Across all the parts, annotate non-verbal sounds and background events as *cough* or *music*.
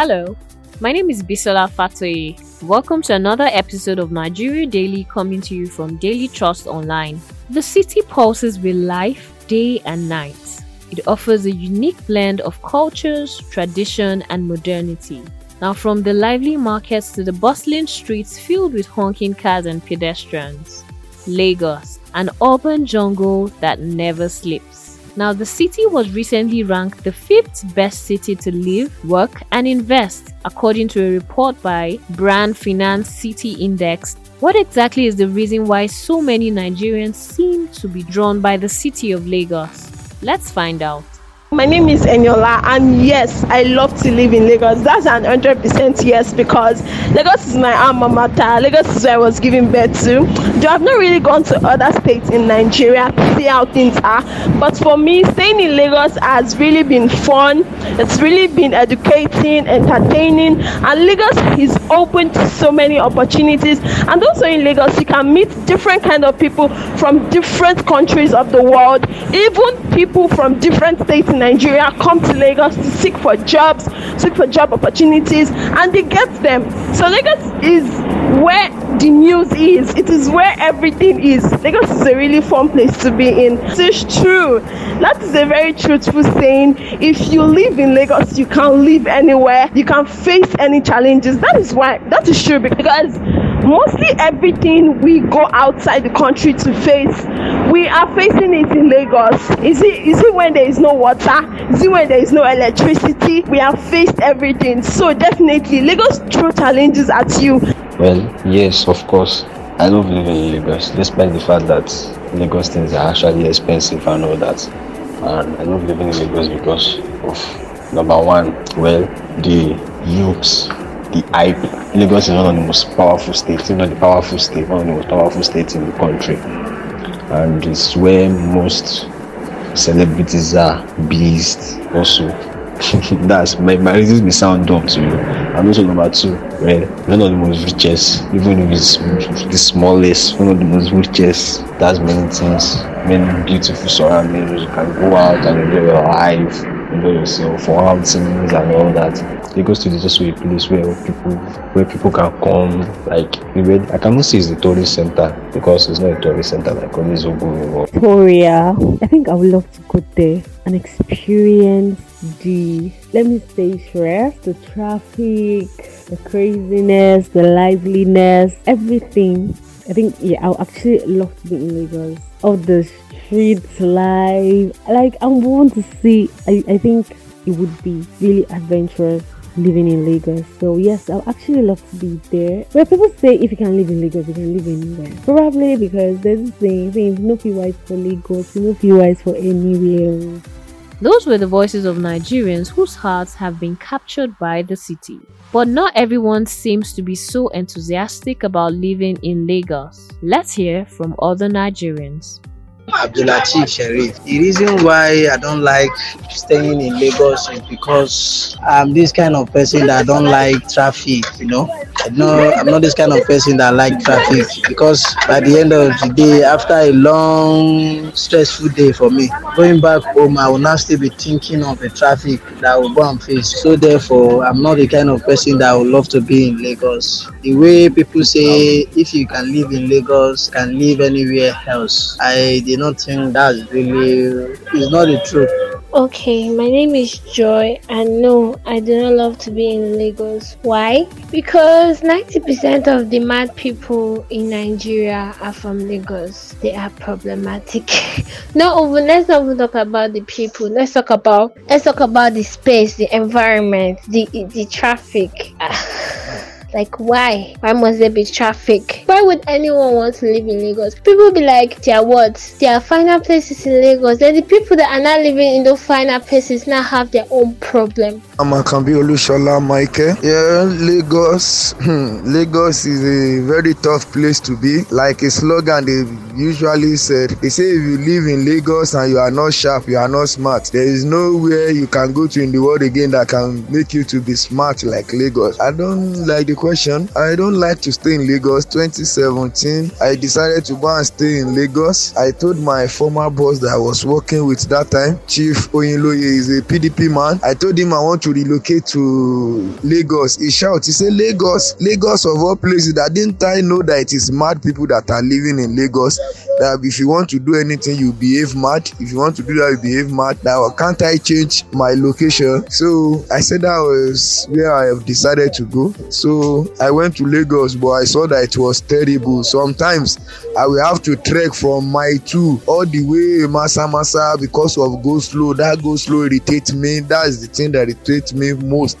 Hello, my name is Bisola Fatoye. Welcome to another episode of Nigeria Daily coming to you from Daily Trust Online. The city pulses with life day and night. It offers a unique blend of cultures, tradition, and modernity. Now, from the lively markets to the bustling streets filled with honking cars and pedestrians, Lagos, an urban jungle that never sleeps. Now, the city was recently ranked the fifth best city to live, work, and invest, according to a report by Brand Finance City Index. What exactly is the reason why so many Nigerians seem to be drawn by the city of Lagos? Let's find out. My name is Eniola, and yes, I love to live in Lagos. That's an hundred percent yes because Lagos is my alma mater. Lagos is where I was given birth to. Though I've not really gone to other states in Nigeria to see how things are, but for me, staying in Lagos has really been fun. It's really been educating, entertaining, and Lagos is open to so many opportunities. And also in Lagos, you can meet different kind of people from different countries of the world, even people from different states Nigeria come to Lagos to seek for jobs, seek for job opportunities, and they get them. So Lagos is where the news is. It is where everything is. Lagos is a really fun place to be in. It is true. That is a very truthful saying. If you live in Lagos, you can live anywhere. You can face any challenges. That is why. That is true because mostly everything we go outside the country to face we are facing it in lagos. Is it is it when there is no water? Is it when there is no electricity? We have faced everything. So definitely lagos throw challenges at you. Well yes of course. I love living in lagos despite the fact that lagos things are actually expensive and all that. And i love living in lagos because of number one well the youths the hype. Lagos is one of the most powerful states, if not the powerful state, one of the most powerful states in the country. And it's where most celebrities are based also. *laughs* That's my, my reasons may sound dumb to you. And also number two, well, one of the most richest, even if it's the smallest, one of the most richest, that's many things, many beautiful surroundings. You can go out and enjoy your life, enjoy yourself for outings and all that. Lagos State is also a place where people where people can come. Like I cannot say it's a tourist center because it's not a tourist center like Onizobo. Victoria. I think I would love to go there and experience the let me say stress, the traffic, the craziness, the liveliness, everything. I think yeah, I would actually love to be in Lagos. All the streets life. Like I want to see I, I think it would be really adventurous living in Lagos. So yes, I'll actually love to be there. Where people say if you can live in Lagos, you can live anywhere. Probably because there's this saying, saying no fee wise for Lagos, no fee wise for anywhere. Those were the voices of Nigerians whose hearts have been captured by the city. But not everyone seems to be so enthusiastic about living in Lagos. Let's hear from other Nigerians. Abdulatif Sharif. The reason why I don't like staying in Lagos is because I'm this kind of person that don't like traffic, you know. I know I'm not this kind of person that like traffic because by the end of the day, after a long stressful day for me, going back home, I will now still be thinking of the traffic that I will go and face. So therefore, I'm not the kind of person that would love to be in Lagos. The way people say if you can live in Lagos, can live anywhere else, I did not think that's really is not the truth. Okay, my name is Joy, and no, I do not love to be in Lagos. Why? Because 90% of the mad people in Nigeria are from Lagos. They are problematic. *laughs* no, even let's not even talk about the people. Let's talk about let's talk about the space, the environment, the the traffic. *laughs* Like, why? Why must there be traffic? Why would anyone want to live in Lagos? People be like, there are what? There are finer places in Lagos. Then the people that are not living in those finer places now have their own problem. I'm Akanbi Olushola Michael. Yeah, Lagos. Hmm, Lagos is a very tough place to be. Like a slogan they usually said, they say if you live in Lagos and you are not sharp, you are not smart. There is nowhere you can go to in the world again that can make you to be smart like Lagos. I don't like the question. I don't like to stay in Lagos. 2017, I decided to go and stay in Lagos. I told my former boss that I was working with that time, Chief Oyinloye is a PDP man. I told him I want to relocate to Lagos, he shout, he say, Lagos, Lagos of all places, that didn't I know that it is mad people that are living in Lagos? That if you want to do anything, you behave mad. If you want to do that, you behave mad. Now, can't I change my location? So I said that was where I have decided to go. So I went to Lagos, but I saw that it was terrible. Sometimes I will have to trek from my two all the way Massa Massa because of go slow. That go slow irritates me. That's the thing that irritates me most.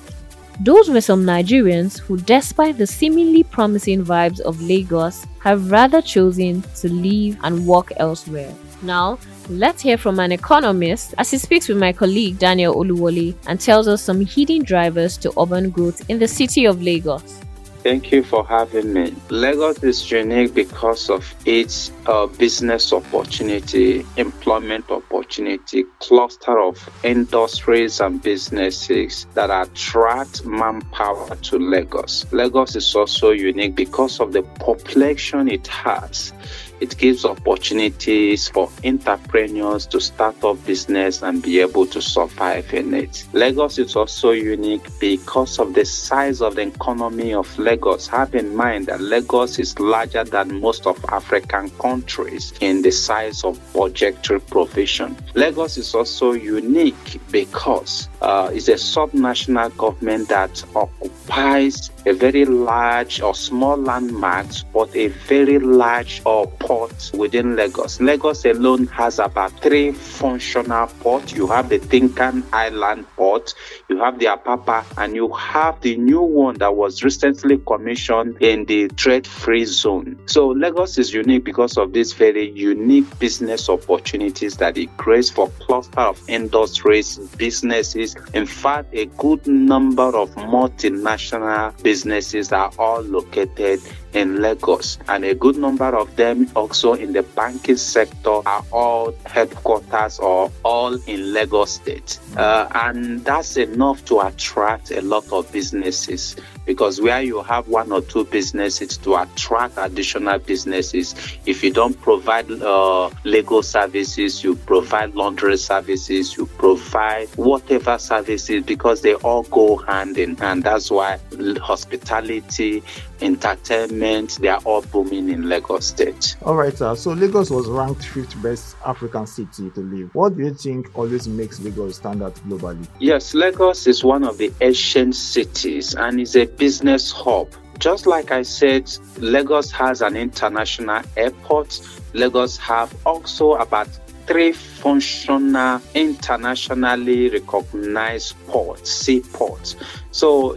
Those were some Nigerians who, despite the seemingly promising vibes of Lagos, have rather chosen to leave and work elsewhere. Now, let's hear from an economist as he speaks with my colleague Daniel Oluwole and tells us some hidden drivers to urban growth in the city of Lagos. Thank you for having me. Lagos is unique because of its uh, business opportunity, employment opportunity, cluster of industries and businesses that attract manpower to Lagos. Lagos is also unique because of the population it has. It gives opportunities for entrepreneurs to start up business and be able to survive in it. Lagos is also unique because of the size of the economy of Lagos. Have in mind that Lagos is larger than most of African countries in the size of budgetary provision. Lagos is also unique because uh, it's a subnational government that occupies a very large or small landmarks, but a very large or port within Lagos. Lagos alone has about three functional ports. You have the Tin Can Island port, you have the Apapa, and you have the new one that was recently commissioned in the trade-free zone. So Lagos is unique because of these very unique business opportunities that it creates for cluster of industries, businesses. In fact, a good number of multinational businesses are all located in Lagos, and a good number of them also in the banking sector are all headquarters or all in Lagos State. Uh, and that's enough to attract a lot of businesses because where you have one or two businesses to attract additional businesses, if you don't provide uh, legal services, you provide laundry services, you provide whatever services because they all go hand in hand. That's why hospitality, entertainment, they are all booming in Lagos State. All right, sir. So Lagos was ranked fifth best African city to live. What do you think always makes Lagos stand out globally? Yes, Lagos is one of the ancient cities and is a business hub. Just like I said, Lagos has an international airport. Lagos have also about three functional, internationally recognized ports, seaports. So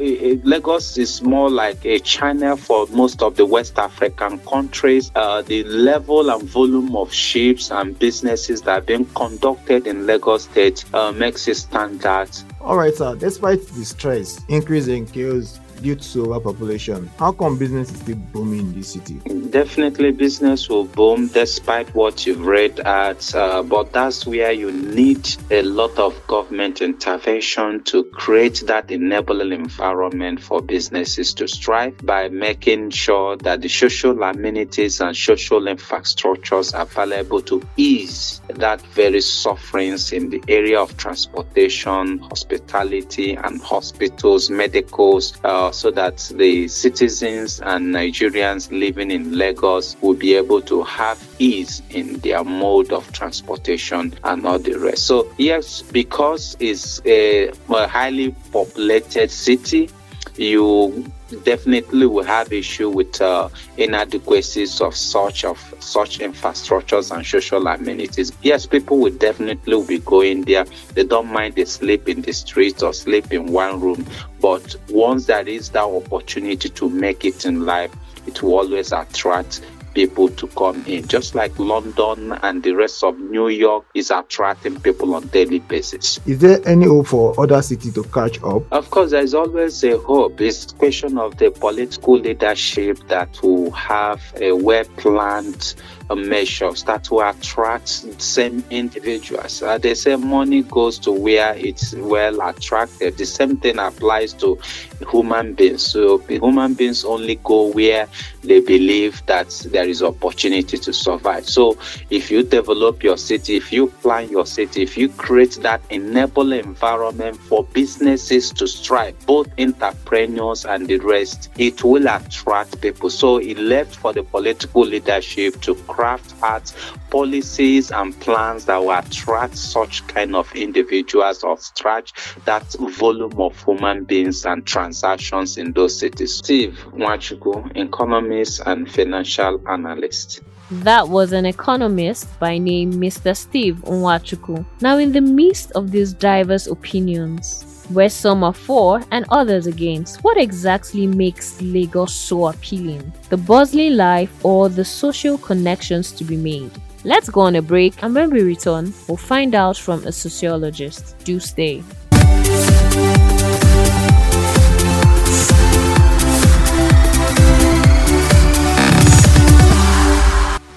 Lagos is more like a channel for most of the West African countries. Uh, the level and volume of ships and businesses that are being conducted in Lagos State uh, makes it stand out. All right, sir. Despite the stress, increase in chaos, due to overpopulation. How come business is still booming in this city? Definitely, business will boom despite what you've read at, uh, but that's where you need a lot of government intervention to create that enabling environment for businesses to strive by making sure that the social amenities and social infrastructures are available to ease that very sufferings in the area of transportation, hospitality, and hospitals, medicals. Uh, so that the citizens and Nigerians living in Lagos will be able to have ease in their mode of transportation and all the rest. So, yes, because it's a, highly populated city, you definitely will have issue with uh, inadequacies of such of such infrastructures and social amenities. Yes, people will definitely be going there. They don't mind they sleep in the streets or sleep in one room, but once there is that opportunity to make it in life, it will always attract people to come in, just like London and the rest of New York is attracting people on daily basis. Is there any hope for other cities to catch up? Of course, there's always a hope. It's a question of the political leadership that will have a well-planned uh, measures that will attract same individuals. Uh, they say money goes to where it's well attracted. The same thing applies to human beings. So human beings only go where they believe that there is opportunity to survive. So if you develop your city, if you plan your city, if you create that enabling environment for businesses to strive, both entrepreneurs and the rest, it will attract people. So it left for the political leadership to craft out policies and plans that will attract such kind of individuals or stretch that volume of human beings and transactions in those cities. Steve Nwachukwu, economist and financial analyst. That was an economist by name Mr. Steve Nwachukwu. Now, in the midst of these diverse opinions, where some are for and others against. What exactly makes Lagos so appealing? The bustling life or the social connections to be made? Let's go on a break and when we return, we'll find out from a sociologist. Do stay.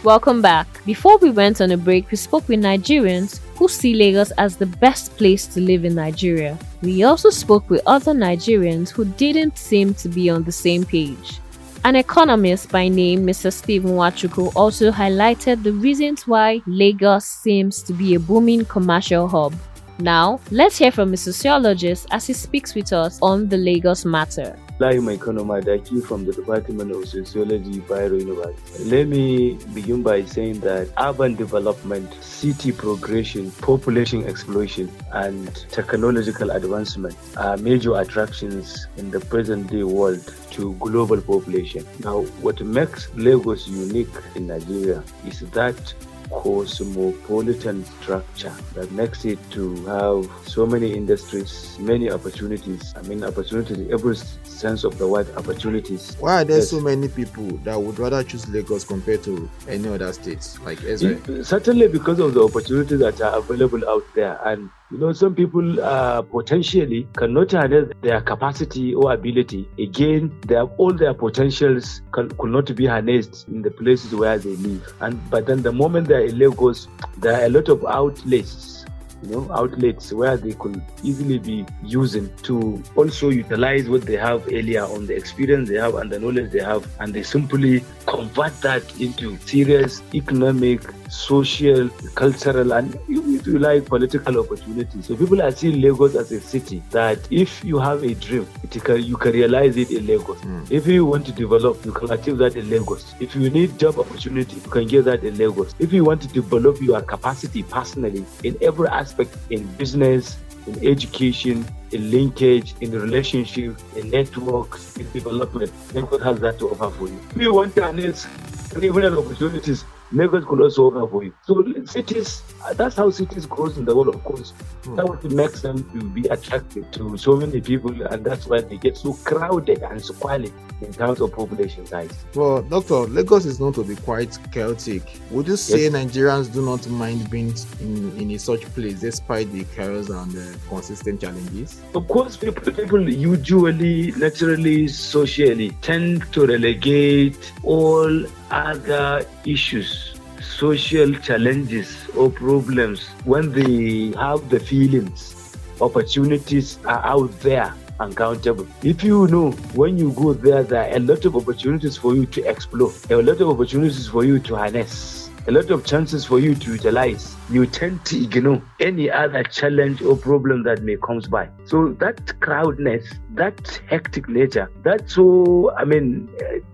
Welcome back. Before we went on a break, we spoke with Nigerians who see Lagos as the best place to live in Nigeria. We also spoke with other Nigerians who didn't seem to be on the same page. An economist by name Mr. Stephen Nwachukwu also highlighted the reasons why Lagos seems to be a booming commercial hub. Now, let's hear from a sociologist as he speaks with us on the Lagos matter. Lai Daki from the Department of Sociology, Bayero University. Let me begin by saying that urban development, city progression, population explosion, and technological advancement are major attractions in the present day world to global population. Now, what makes Lagos unique in Nigeria is that cosmopolitan structure that makes it to have so many industries, many opportunities. I mean, opportunities in every sense of the word opportunities. Why are there yes. so many people that would rather choose Lagos compared to any other states like Israel? Certainly because of the opportunities that are available out there and you know, some people uh, potentially cannot harness their capacity or ability. Again, their, all their potentials can, could not be harnessed in the places where they live. And but then the moment they're in there are a lot of outlets you know, outlets where they could easily be using to also utilize what they have earlier on the experience they have and the knowledge they have, and they simply convert that into serious economic, social, cultural, and if you like, political opportunities. So people are seeing Lagos as a city that if you have a dream, can, you can realize it in Lagos. Mm. If you want to develop, you can achieve that in Lagos. If you need job opportunity, you can get that in Lagos. If you want to develop your capacity personally in every aspect, in business, in education, in linkage, in relationship, in networks, in development. Lagos has that to offer for you. If you want to harness regional opportunities, Lagos could also offer for you. So cities, that's how cities grows in the world, of course. Hmm. That what makes them to be attractive to so many people, and that's why they get so crowded and squalid in terms of population size. Well, Doctor, Lagos is known to be quite chaotic. Would you say yes. Nigerians do not mind being in, in a such place despite the chaos and the consistent challenges? Of course, people, people usually, naturally, socially tend to relegate all other issues, social challenges or problems when they have the feelings, opportunities are out there uncountable. If you know when you go there, there are a lot of opportunities for you to explore, a lot of opportunities for you to harness a lot of chances for you to utilize. You tend to ignore any other challenge or problem that may comes by. So that crowdness, that hectic nature, that so I mean,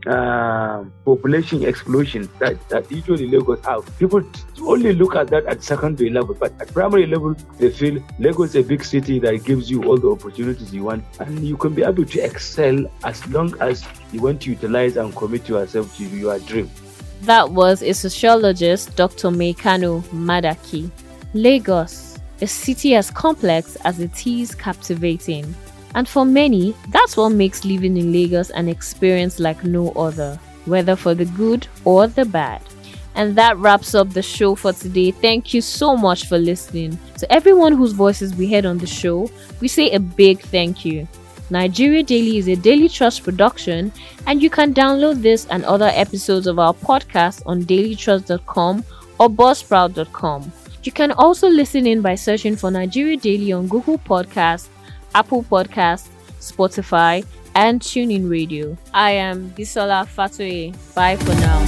uh, population explosion that that usually Lagos have. People only look at that at secondary level, but at primary level, they feel Lagos is a big city that gives you all the opportunities you want, and you can be able to excel as long as you want to utilize and commit yourself to your dream. That was a sociologist, Dr. Meikano Madaki. Lagos, a city as complex as it is captivating. And for many, that's what makes living in Lagos an experience like no other, whether for the good or the bad. And that wraps up the show for today. Thank you so much for listening. To everyone whose voices we heard on the show, we say a big thank you. Nigeria Daily is a Daily Trust production, and you can download this and other episodes of our podcast on dailytrust.com or buzzsprout.com. You can also listen in by searching for Nigeria Daily on Google Podcasts, Apple Podcasts, Spotify, and TuneIn Radio. I am Bisola Fatoye. Bye for now.